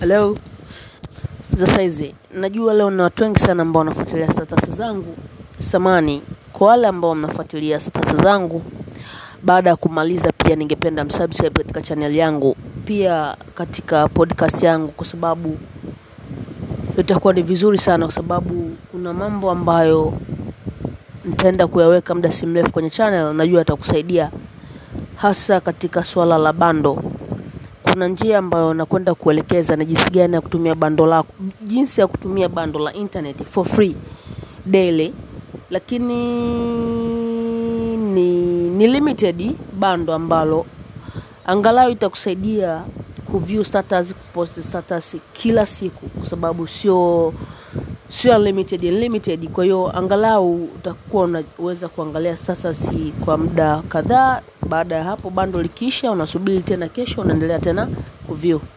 Hello. Za saizi, najua leo na watu wengi sana ambao wanafuatilia status zangu. Samani, kwa wale ambao mnafuatilia status zangu, baada ya kumaliza pia ningependa msubscribe katika channel yangu, pia katika podcast yangu kwa sababu itakuwa ni vizuri sana kwa sababu kuna mambo ambayo nitaenda kuyaweka muda si mrefu kwenye channel, najua atakusaidia hasa katika swala la bando kuna njia ambayo nakwenda kuelekeza na jinsi gani ya kutumia bando lako jinsi ya kutumia bando la internet for free daily. Lakini ni, ni limited bando ambalo angalau itakusaidia kuview status kupost status kila siku kwa sababu sio sio unlimited unlimited kwa hiyo angalau utakuwa unaweza kuangalia sasa si kwa muda kadhaa. Baada ya hapo bando likiisha unasubiri tena kesho unaendelea tena kuview